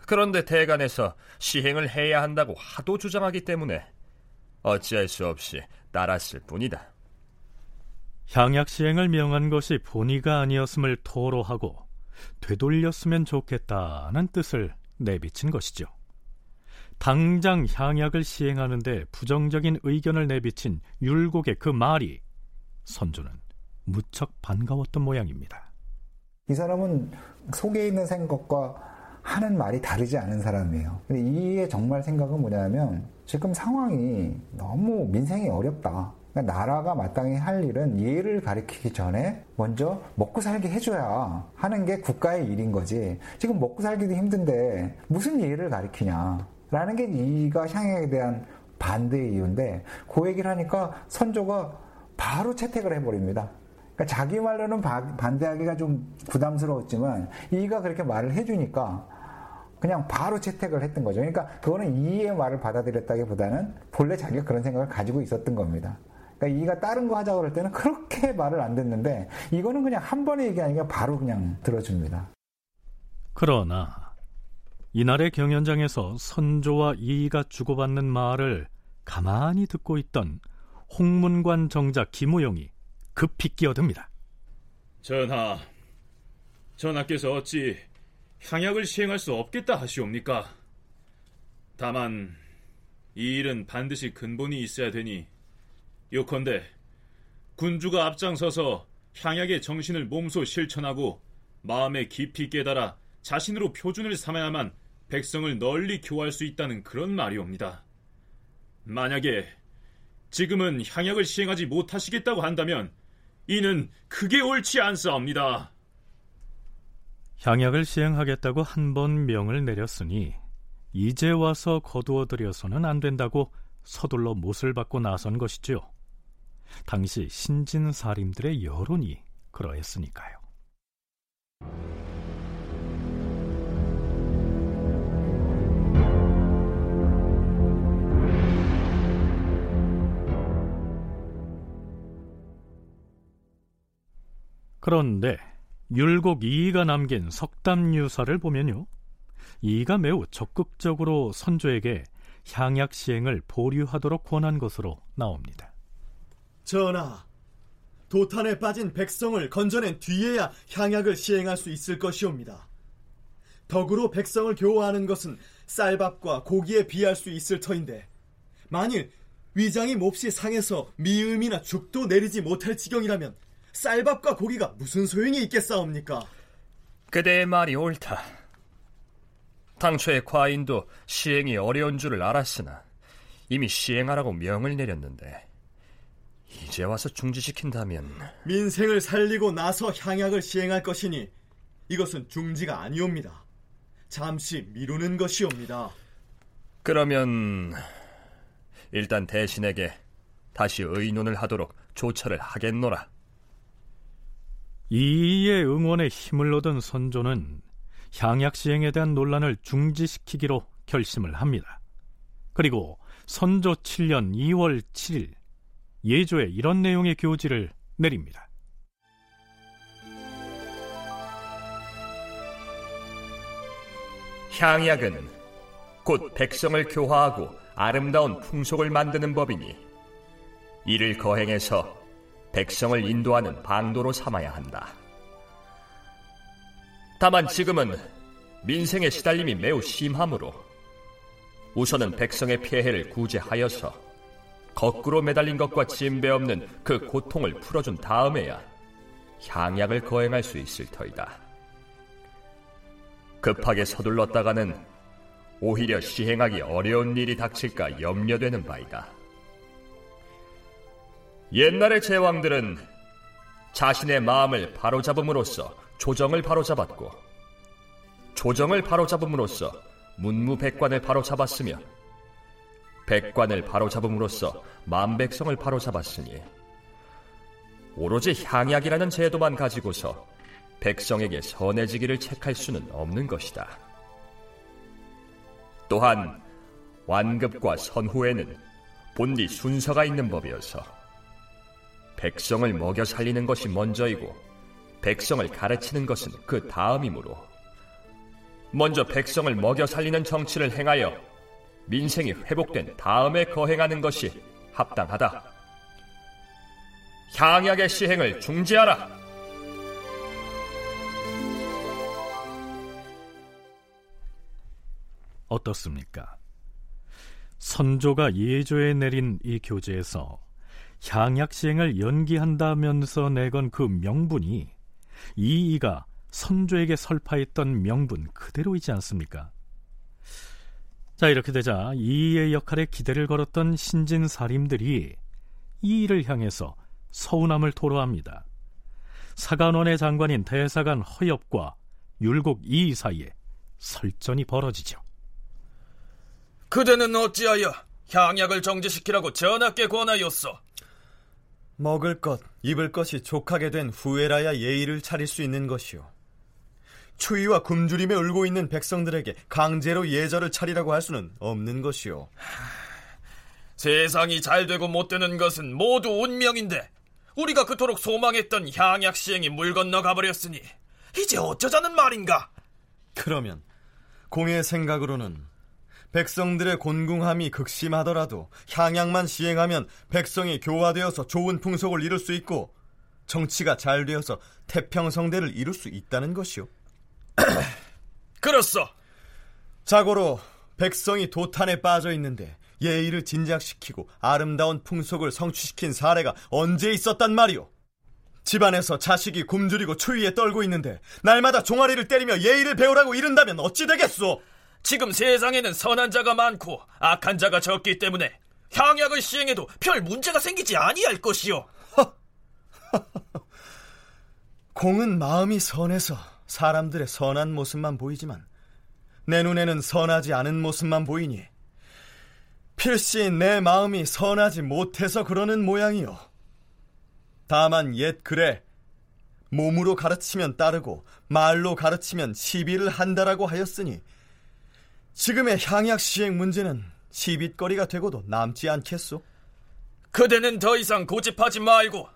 그런데 대간에서 시행을 해야 한다고 하도 주장하기 때문에 어찌할 수 없이 따랐을 뿐이다. 향약 시행을 명한 것이 본의가 아니었음을 토로하고 되돌렸으면 좋겠다는 뜻을 내비친 것이죠. 당장 향약을 시행하는데 부정적인 의견을 내비친 율곡의 그 말이 선조는 무척 반가웠던 모양입니다. 이 사람은 속에 있는 생각과 하는 말이 다르지 않은 사람이에요. 이의 정말 생각은 뭐냐면 지금 상황이 너무 민생이 어렵다. 그러니까 나라가 마땅히 할 일은 예를 가리키기 전에 먼저 먹고 살게 해줘야 하는 게 국가의 일인 거지. 지금 먹고 살기도 힘든데 무슨 예를 가리키냐. 라는 게 이가 향약에 대한 반대의 이유인데 그 얘기를 하니까 선조가 바로 채택을 해버립니다. 그러니까 자기 말로는 반대하기가 좀 부담스러웠지만 이가 그렇게 말을 해주니까 그냥 바로 채택을 했던 거죠. 그러니까 그거는 이의 말을 받아들였다기보다는 본래 자기가 그런 생각을 가지고 있었던 겁니다. 그러니까 이가 다른 거 하자고 그럴 때는 그렇게 말을 안 듣는데 이거는 그냥 한 번의 얘기 아니라 바로 그냥 들어줍니다. 그러나 이날의 경연장에서 선조와 이가 주고받는 말을 가만히 듣고 있던 홍문관 정자 김우용이 급히 끼어듭니다. 전하, 전하께서 어찌 향약을 시행할 수 없겠다 하시옵니까? 다만 이 일은 반드시 근본이 있어야 되니 요컨대 군주가 앞장서서 향약의 정신을 몸소 실천하고 마음에 깊이 깨달아 자신으로 표준을 삼아야만 백성을 널리 교화할 수 있다는 그런 말이옵니다. 만약에 지금은 향약을 시행하지 못하시겠다고 한다면 이는 크게 옳지 않사옵니다. 향약을 시행하겠다고 한 번 명을 내렸으니 이제 와서 거두어들여서는 안 된다고 서둘러 못을 받고 나선 것이지요. 당시 신진사림들의 여론이 그러했으니까요. 그런데 율곡 이이가 남긴 석담유사를 보면요. 이이가 매우 적극적으로 선조에게 향약 시행을 보류하도록 권한 것으로 나옵니다. 전하, 도탄에 빠진 백성을 건져낸 뒤에야 향약을 시행할 수 있을 것이옵니다. 덕으로 백성을 교화하는 것은 쌀밥과 고기에 비할 수 있을 터인데 만일 위장이 몹시 상해서 미음이나 죽도 내리지 못할 지경이라면 쌀밥과 고기가 무슨 소용이 있겠사옵니까? 그대의 말이 옳다. 당초에 과인도 시행이 어려운 줄을 알았으나 이미 시행하라고 명을 내렸는데 이제 와서 중지시킨다면 민생을 살리고 나서 향약을 시행할 것이니 이것은 중지가 아니옵니다. 잠시 미루는 것이옵니다. 그러면 일단 대신에게 다시 의논을 하도록 조처를 하겠노라. 이의 응원에 힘을 얻은 선조는 향약 시행에 대한 논란을 중지시키기로 결심을 합니다. 그리고 선조 7년 2월 7일 예조에 이런 내용의 교지를 내립니다. 향약은 곧 백성을 교화하고 아름다운 풍속을 만드는 법이니 이를 거행해서 백성을 인도하는 방도로 삼아야 한다. 다만 지금은 민생의 시달림이 매우 심하므로 우선은 백성의 폐해를 구제하여서 거꾸로 매달린 것과 진배 없는 그 고통을 풀어준 다음에야 향약을 거행할 수 있을 터이다. 급하게 서둘렀다가는 오히려 시행하기 어려운 일이 닥칠까 염려되는 바이다. 옛날의 제왕들은 자신의 마음을 바로잡음으로써 조정을 바로잡았고 조정을 바로잡음으로써 문무백관을 바로잡았으며 백관을 바로잡음으로써 만백성을 바로잡았으니 오로지 향약이라는 제도만 가지고서 백성에게 선해지기를 책할 수는 없는 것이다. 또한 완급과 선후에는 본디 순서가 있는 법이어서 백성을 먹여 살리는 것이 먼저이고 백성을 가르치는 것은 그 다음이므로 먼저 백성을 먹여 살리는 정치를 행하여 민생이 회복된 다음에 거행하는 것이 합당하다. 향약의 시행을 중지하라. 어떻습니까? 선조가 예조에 내린 이 교재에서 향약 시행을 연기한다면서 내건 그 명분이 이이가 선조에게 설파했던 명분 그대로이지 않습니까? 자, 이렇게 되자 이이의 역할에 기대를 걸었던 신진 사림들이 이이를 향해서 서운함을 토로합니다. 사간원의 장관인 대사관 허엽과 율곡 이이 사이에 설전이 벌어지죠. 그대는 어찌하여 향약을 정지시키라고 전하께 권하였소? 먹을 것, 입을 것이 족하게 된 후에라야 예의를 차릴 수 있는 것이오. 추위와 굶주림에 울고 있는 백성들에게 강제로 예절을 차리라고 할 수는 없는 것이오. 세상이 잘 되고 못 되는 것은 모두 운명인데 우리가 그토록 소망했던 향약 시행이 물 건너 가버렸으니 이제 어쩌자는 말인가? 그러면 공의 생각으로는 백성들의 곤궁함이 극심하더라도 향약만 시행하면 백성이 교화되어서 좋은 풍속을 이룰 수 있고 정치가 잘 되어서 태평성대를 이룰 수 있다는 것이오. 그렇소. 자고로 백성이 도탄에 빠져 있는데 예의를 진작시키고 아름다운 풍속을 성취시킨 사례가 언제 있었단 말이오. 집안에서 자식이 굶주리고 추위에 떨고 있는데 날마다 종아리를 때리며 예의를 배우라고 이른다면 어찌 되겠소? 지금 세상에는 선한 자가 많고 악한 자가 적기 때문에 향약을 시행해도 별 문제가 생기지 아니할 것이오. 공은 마음이 선해서 사람들의 선한 모습만 보이지만 내 눈에는 선하지 않은 모습만 보이니 필시 내 마음이 선하지 못해서 그러는 모양이요. 다만 옛 글에 몸으로 가르치면 따르고 말로 가르치면 시비를 한다라고 하였으니 지금의 향약 시행 문제는 시빗거리가 되고도 남지 않겠소? 그대는 더 이상 고집하지 말고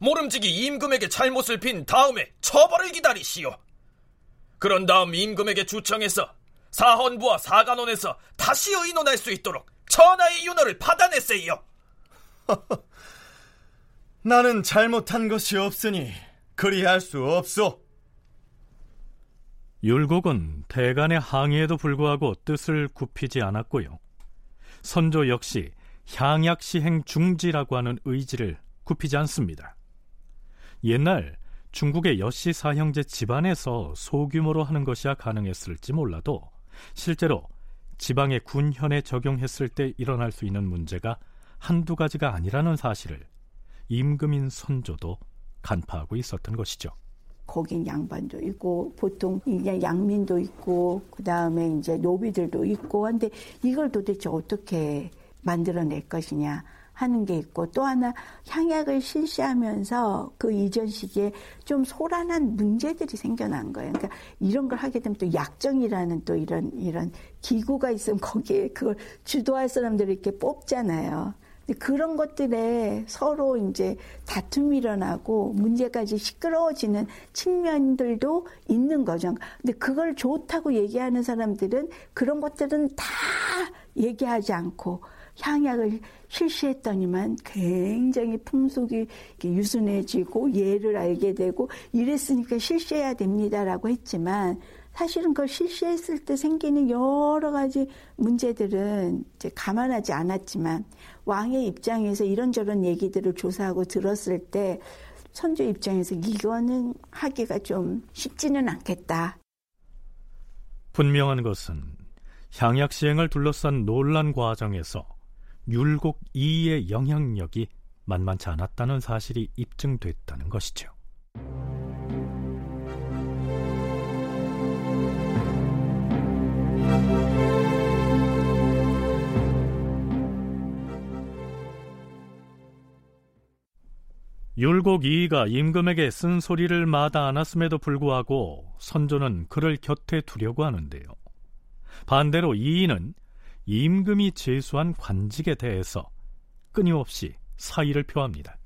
모름지기 임금에게 잘못을 빈 다음에 처벌을 기다리시오. 그런 다음 임금에게 주청해서 사헌부와 사간원에서 다시 의논할 수 있도록 전하의 윤호를 받아냈어요. 나는 잘못한 것이 없으니 그리할 수 없소. 율곡은 대간의 항의에도 불구하고 뜻을 굽히지 않았고요. 선조 역시 향약 시행 중지라고 하는 의지를 굽히지 않습니다. 옛날 중국의 여씨 사형제 집안에서 소규모로 하는 것이야 가능했을지 몰라도 실제로 지방의 군현에 적용했을 때 일어날 수 있는 문제가 한두 가지가 아니라는 사실을 임금인 선조도 간파하고 있었던 것이죠. 거긴 양반도 있고 보통 이제 양민도 있고 그 다음에 이제 노비들도 있고 한데 이걸 도대체 어떻게 만들어낼 것이냐 하는 게 있고 또 하나 향약을 실시하면서 그 이전 시기에 좀 소란한 문제들이 생겨난 거예요. 그러니까 이런 걸 하게 되면 또 약정이라는 또 이런 이런 기구가 있으면 거기에 그걸 주도할 사람들을 이렇게 뽑잖아요. 그런 것들에 서로 이제 다툼이 일어나고 문제까지 시끄러워지는 측면들도 있는 거죠. 근데 그걸 좋다고 얘기하는 사람들은 그런 것들은 다 얘기하지 않고 향약을 실시했더니만 굉장히 풍속이 유순해지고 예를 알게 되고 이랬으니까 실시해야 됩니다라고 했지만 사실은 그걸 실시했을 때 생기는 여러 가지 문제들은 이제 감안하지 않았지만 왕의 입장에서 이런저런 얘기들을 조사하고 들었을 때 선조 입장에서 이거는 하기가 좀 쉽지는 않겠다. 분명한 것은 향약 시행을 둘러싼 논란 과정에서 율곡 이의 영향력이 만만치 않았다는 사실이 입증됐다는 것이죠. 율곡 이이가 임금에게 쓴소리를 마다 않았음에도 불구하고 선조는 그를 곁에 두려고 하는데요. 반대로 이이는 임금이 제수한 관직에 대해서 끊임없이 사의를 표합니다.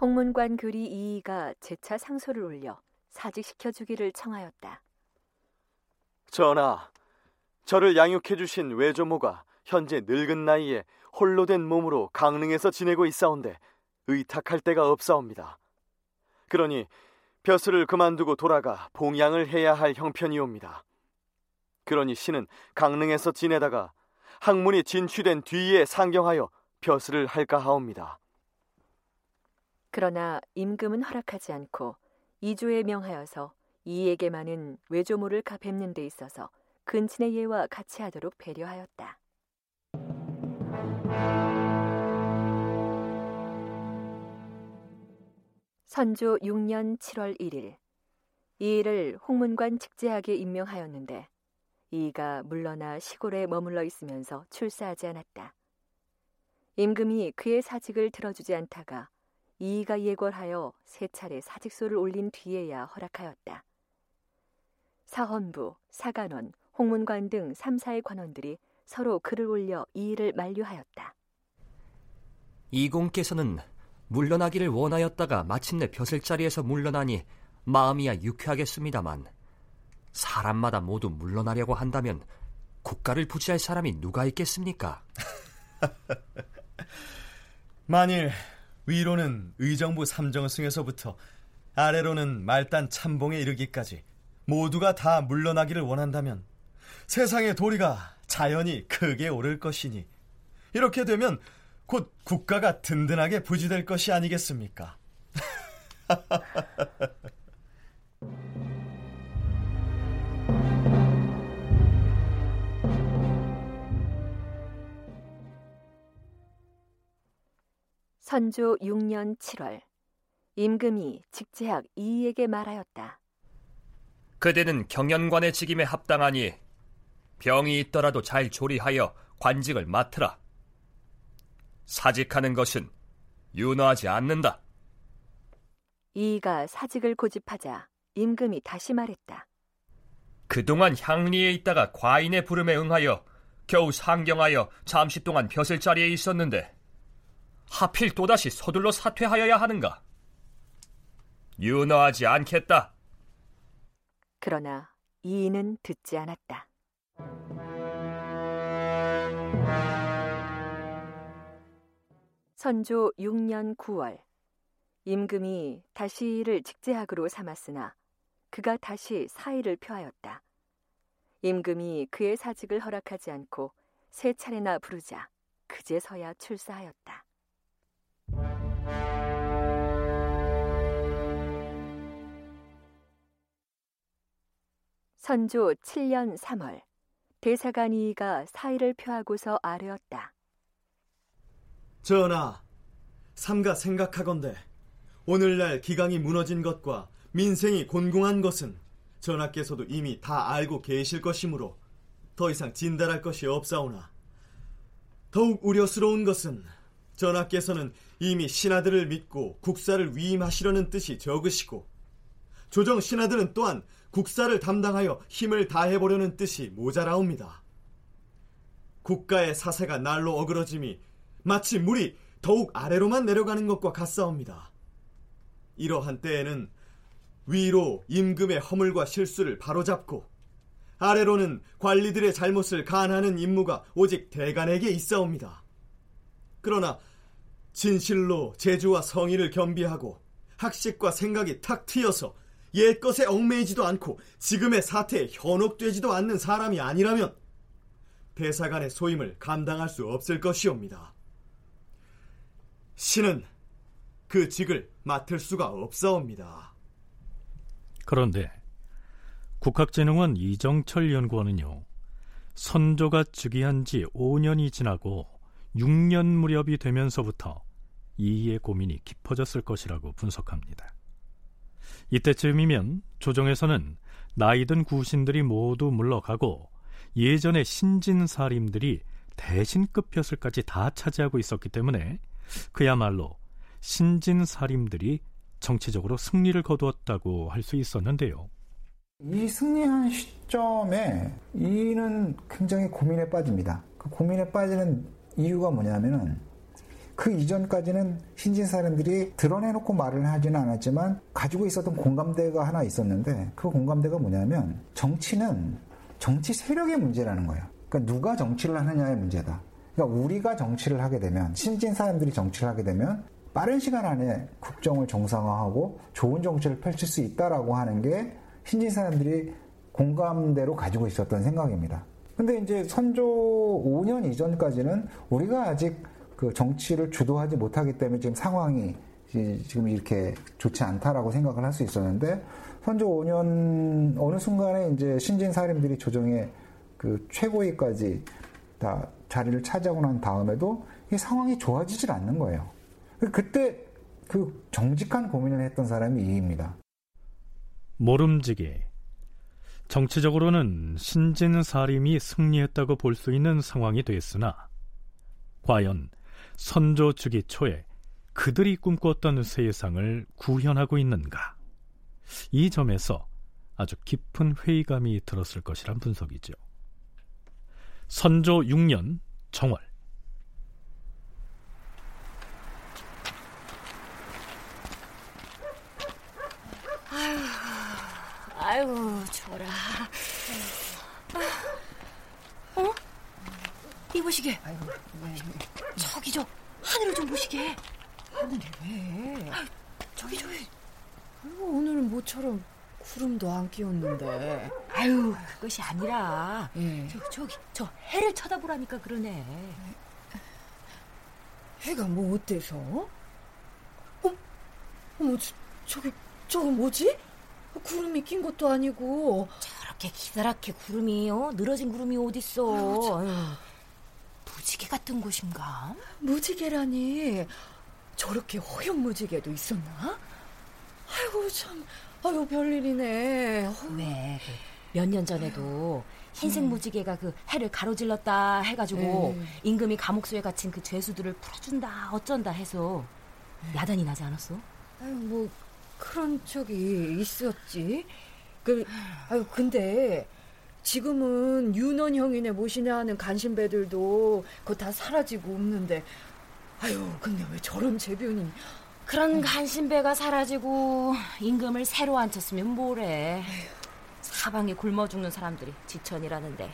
홍문관 교리 이이가 재차 상소를 올려 사직시켜 주기를 청하였다. 전하, 저를 양육해 주신 외조모가 현재 늙은 나이에 홀로 된 몸으로 강릉에서 지내고 있사온데 의탁할 데가 없사옵니다. 그러니 벼슬을 그만두고 돌아가 봉양을 해야 할 형편이옵니다. 그러니 신은 강릉에서 지내다가 학문이 진취된 뒤에 상경하여 벼슬을 할까 하옵니다. 그러나 임금은 허락하지 않고 이조에 명하여서 이에게만은 외조모를 갚는 데 있어서 근친의 예와 같이 하도록 배려하였다. 선조 6년 7월 1일 이 일을 홍문관 직제하게 임명하였는데 이가 물러나 시골에 머물러 있으면서 출사하지 않았다. 임금이 그의 사직을 들어주지 않다가 이가 예궐하여 세 차례 사직소를 올린 뒤에야 허락하였다. 사헌부, 사간원, 홍문관 등 3사의 관원들이 서로 글을 올려 이 일을 만류하였다. 이공께서는 물러나기를 원하였다가 마침내 벼슬 자리에서 물러나니 마음이야 유쾌하겠습니다만 사람마다 모두 물러나려고 한다면 국가를 부지할 사람이 누가 있겠습니까? 만일 위로는 의정부 삼정승에서부터 아래로는 말단 참봉에 이르기까지 모두가 다 물러나기를 원한다면 세상의 도리가 자연히 크게 오를 것이니 이렇게 되면 곧 국가가 든든하게 부지될 것이 아니겠습니까? 선조 6년 7월 임금이 직제학 이에게 말하였다. 그대는 경연관의 직임에 합당하니 병이 있더라도 잘 조리하여 관직을 맡으라. 사직하는 것은 윤호하지 않는다. 이가 사직을 고집하자 임금이 다시 말했다. 그동안 향리에 있다가 과인의 부름에 응하여 겨우 상경하여 잠시 동안 벼슬 자리에 있었는데 하필 또다시 서둘러 사퇴하여야 하는가? 윤호하지 않겠다. 그러나 이인은 듣지 않았다. 선조 6년 9월 임금이 다시 이를 직제학으로 삼았으나 그가 다시 사의를 표하였다. 임금이 그의 사직을 허락하지 않고 세 차례나 부르자 그제서야 출사하였다. 선조 7년 3월 대사관 이가 사의를 표하고서 아뢰었다. 전하, 삼가 생각하건대 오늘날 기강이 무너진 것과 민생이 곤궁한 것은 전하께서도 이미 다 알고 계실 것이므로 더 이상 진달할 것이 없사오나 더욱 우려스러운 것은 전하께서는 이미 신하들을 믿고 국사를 위임하시려는 뜻이 적으시고 조정 신하들은 또한 국사를 담당하여 힘을 다해보려는 뜻이 모자라옵니다. 국가의 사세가 날로 어그러짐이 마치 물이 더욱 아래로만 내려가는 것과 같사옵니다. 이러한 때에는 위로 임금의 허물과 실수를 바로잡고 아래로는 관리들의 잘못을 간하는 임무가 오직 대간에게 있사옵니다. 그러나 진실로 재주와 성의를 겸비하고 학식과 생각이 탁 트여서 옛것에 얽매이지도 않고 지금의 사태에 현혹되지도 않는 사람이 아니라면 대사관의 소임을 감당할 수 없을 것이옵니다. 신은 그 직을 맡을 수가 없사옵니다. 그런데 국학진흥원 이정철 연구원은요, 선조가 즉위한 지 5년이 지나고 6년 무렵이 되면서부터 이의 고민이 깊어졌을 것이라고 분석합니다. 이때쯤이면 조정에서는 나이든 구신들이 모두 물러가고 예전의 신진사림들이 대신 급 벼슬까지 다 차지하고 있었기 때문에 그야말로 신진사림들이 정치적으로 승리를 거두었다고 할 수 있었는데요. 이 승리한 시점에 이는 굉장히 고민에 빠집니다. 그 고민에 빠지는 이유가 뭐냐면은 그 이전까지는 신진 사람들이 드러내놓고 말을 하지는 않았지만 가지고 있었던 공감대가 하나 있었는데 그 공감대가 뭐냐면 정치는 정치 세력의 문제라는 거예요. 그러니까 누가 정치를 하느냐의 문제다. 그러니까 우리가 정치를 하게 되면 신진 사람들이 정치를 하게 되면 빠른 시간 안에 국정을 정상화하고 좋은 정치를 펼칠 수 있다라고 하는 게 신진 사람들이 공감대로 가지고 있었던 생각입니다. 근데 이제 선조 5년 이전까지는 우리가 아직 그 정치를 주도하지 못하기 때문에 지금 상황이 지금 이렇게 좋지 않다라고 생각을 할 수 있었는데 선조 5년 어느 순간에 이제 신진 사림들이 조정의 그 최고위까지 다 자리를 차지하고 난 다음에도 이 상황이 좋아지질 않는 거예요. 그때 그 정직한 고민을 했던 사람이 이입니다. 모름지기 정치적으로는 신진사림이 승리했다고 볼 수 있는 상황이 됐으나 과연 선조 주기 초에 그들이 꿈꿨던 세상을 구현하고 있는가? 이 점에서 아주 깊은 회의감이 들었을 것이란 분석이죠. 선조 6년 정월 아유, 저라. 어? 이 보시게. 아이고, 왜? 저기 저 하늘을 좀 보시게. 하늘이 왜? 저기 저기. 아이고, 오늘은 모처럼 구름도 안 끼웠는데. 아유, 그것이 아니라. 예. 저, 저기 저 해를 쳐다보라니까 그러네. 해가 뭐 어때서? 어? 어머, 저, 저기 저거 뭐지? 구름이 낀 것도 아니고 저렇게 기다랗게 구름이 어? 늘어진 구름이 어딨어 아유, 무지개 같은 곳인가? 무지개라니 저렇게 허연 무지개도 있었나? 아이고 참 아유 별일이네 왜? 그몇년 전에도 흰색 음. 무지개가 그 해를 가로질렀다 해가지고 음. 임금이 감옥수에 갇힌 그 죄수들을 풀어준다 어쩐다 해서 야단이 나지 않았어? 아유 뭐 그런 적이 있었지. 그, 아유, 근데 지금은 윤원 형이네 모시네 하는 간신배들도 그거 다 사라지고 없는데, 아유, 근데 왜 저런 재변이. 그런 간신배가 사라지고 임금을 새로 앉혔으면 뭐래. 사방에 굶어 죽는 사람들이 지천이라는데.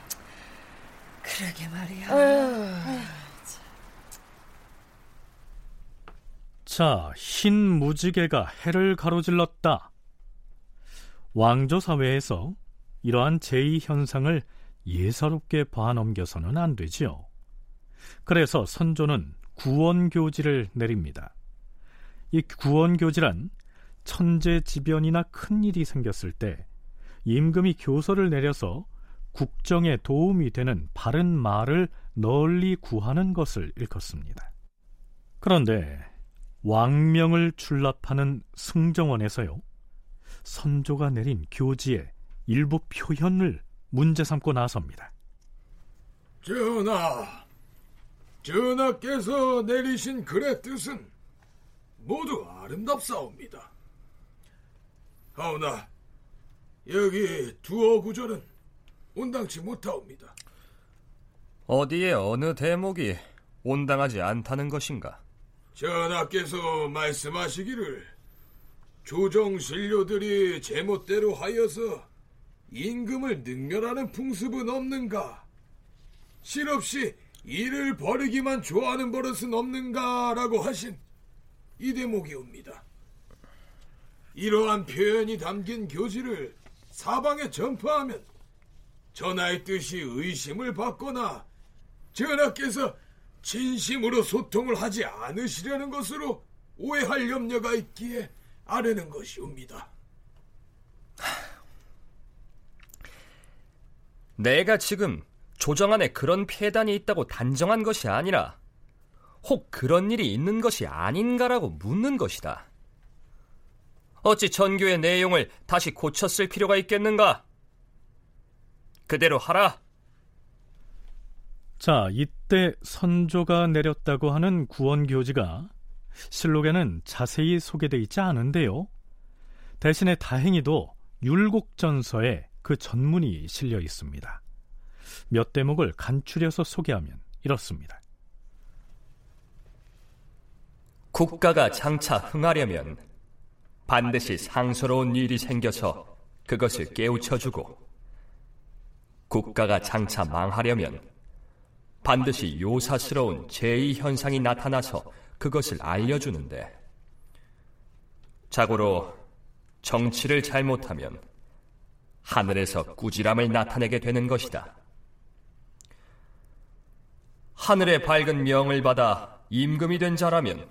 그러게 말이야. 아유. 아유. 자, 흰 무지개가 해를 가로질렀다. 왕조 사회에서 이러한 제2 현상을 예사롭게 봐넘겨서는 안 되지요. 그래서 선조는 구원교지를 내립니다. 이 구원교지란 천재지변이나 큰 일이 생겼을 때 임금이 교서를 내려서 국정에 도움이 되는 바른 말을 널리 구하는 것을 일컫습니다. 그런데 왕명을 출납하는 승정원에서요. 선조가 내린 교지의 일부 표현을 문제 삼고 나섭니다. 전하, 전하께서 내리신 글의 뜻은 모두 아름답사옵니다. 하오나 여기 두어 구절은 온당치 못하옵니다. 어디에 어느 대목이 온당하지 않다는 것인가? 전하께서 말씀하시기를 조정신료들이 제멋대로 하여서 임금을 능멸하는 풍습은 없는가? 실없이 일을 벌이기만 좋아하는 버릇은 없는가라고 하신 이 대목이옵니다. 이러한 표현이 담긴 교지를 사방에 전파하면 전하의 뜻이 의심을 받거나 전하께서 진심으로 소통을 하지 않으시려는 것으로 오해할 염려가 있기에 아뢰는 것이옵니다. 내가 지금 조정 안에 그런 폐단이 있다고 단정한 것이 아니라 혹 그런 일이 있는 것이 아닌가라고 묻는 것이다. 어찌 전교의 내용을 다시 고쳤을 필요가 있겠는가? 그대로 하라. 자, 이때 선조가 내렸다고 하는 구원교지가 실록에는 자세히 소개되어 있지 않은데요. 대신에 다행히도 율곡전서에 그 전문이 실려 있습니다. 몇 대목을 간추려서 소개하면 이렇습니다. 국가가 장차 흥하려면 반드시 상스러운 일이 생겨서 그것을 깨우쳐주고 국가가 장차 망하려면 반드시 요사스러운 제2 현상이 나타나서 그것을 알려주는데 자고로 정치를 잘못하면 하늘에서 꾸지람을 나타내게 되는 것이다. 하늘의 밝은 명을 받아 임금이 된 자라면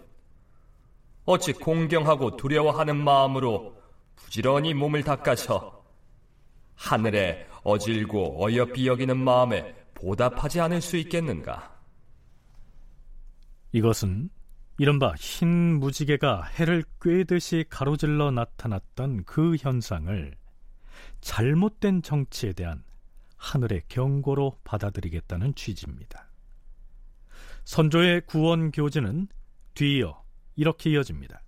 어찌 공경하고 두려워하는 마음으로 부지런히 몸을 닦아서 하늘에 어질고 어여삐 여기는 마음에 보답하지 않을 수 있겠는가? 이것은 이른바 흰 무지개가 해를 꿰듯이 가로질러 나타났던 그 현상을 잘못된 정치에 대한 하늘의 경고로 받아들이겠다는 취지입니다. 선조의 구원 교지는 뒤이어 이렇게 이어집니다.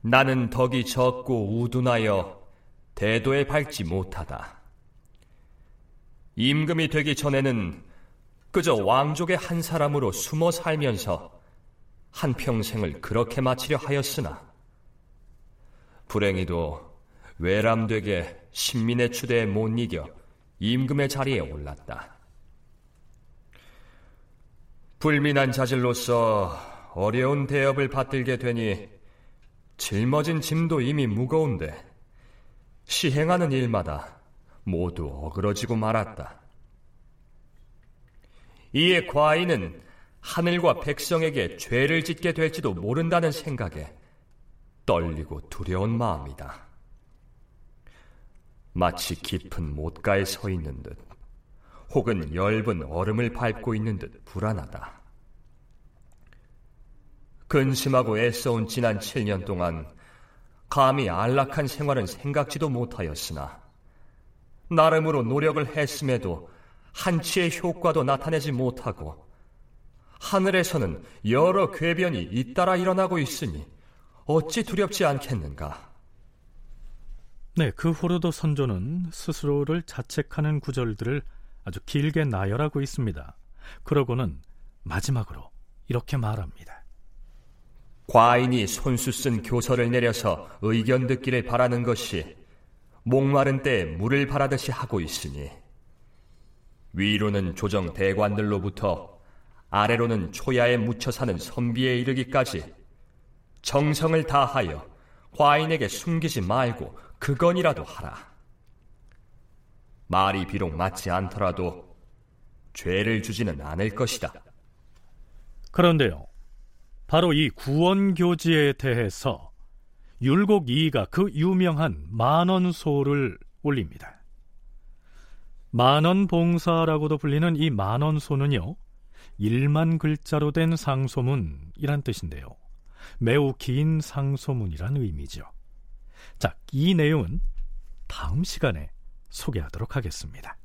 나는 덕이 적고 우둔하여 대도에 밟지 못하다. 임금이 되기 전에는 그저 왕족의 한 사람으로 숨어 살면서 한평생을 그렇게 마치려 하였으나 불행히도 외람되게 신민의 추대에 못 이겨 임금의 자리에 올랐다. 불민한 자질로서 어려운 대업을 받들게 되니 짊어진 짐도 이미 무거운데 시행하는 일마다 모두 어그러지고 말았다. 이에 과인은 하늘과 백성에게 죄를 짓게 될지도 모른다는 생각에 떨리고 두려운 마음이다. 마치 깊은 못가에 서 있는 듯, 혹은 엷은 얼음을 밟고 있는 듯 불안하다. 근심하고 애써온 지난 7년 동안 감히 안락한 생활은 생각지도 못하였으나 나름으로 노력을 했음에도 한치의 효과도 나타내지 못하고 하늘에서는 여러 궤변이 잇따라 일어나고 있으니 어찌 두렵지 않겠는가? 네, 그 후로도 선조는 스스로를 자책하는 구절들을 아주 길게 나열하고 있습니다. 그러고는 마지막으로 이렇게 말합니다. 과인이 손수 쓴 교서를 내려서 의견 듣기를 바라는 것이 목마른 때에 물을 바라듯이 하고 있으니 위로는 조정 대관들로부터 아래로는 초야에 묻혀 사는 선비에 이르기까지 정성을 다하여 과인에게 숨기지 말고 그건이라도 하라. 말이 비록 맞지 않더라도 죄를 주지는 않을 것이다. 그런데요, 바로 이 구원교지에 대해서 율곡 이이가 그 유명한 만원소를 올립니다. 만원 봉사라고도 불리는 이 만원소는요, 1만 글자로 된 상소문이란 뜻인데요. 매우 긴 상소문이란 의미죠. 자, 이 내용은 다음 시간에 소개하도록 하겠습니다.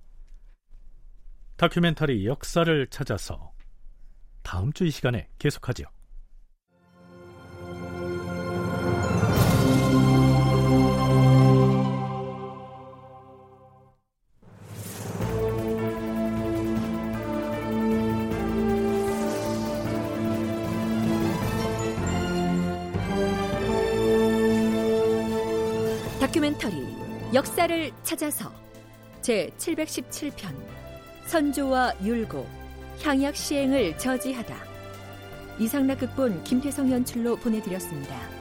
다큐멘터리 역사를 찾아서 다음 주 이 시간에 계속하죠. 다 역사를 찾아서 제 717편 선조와 율곡 향약 시행을 저지하다 이상락 극본 김태성 연출로 보내드렸습니다.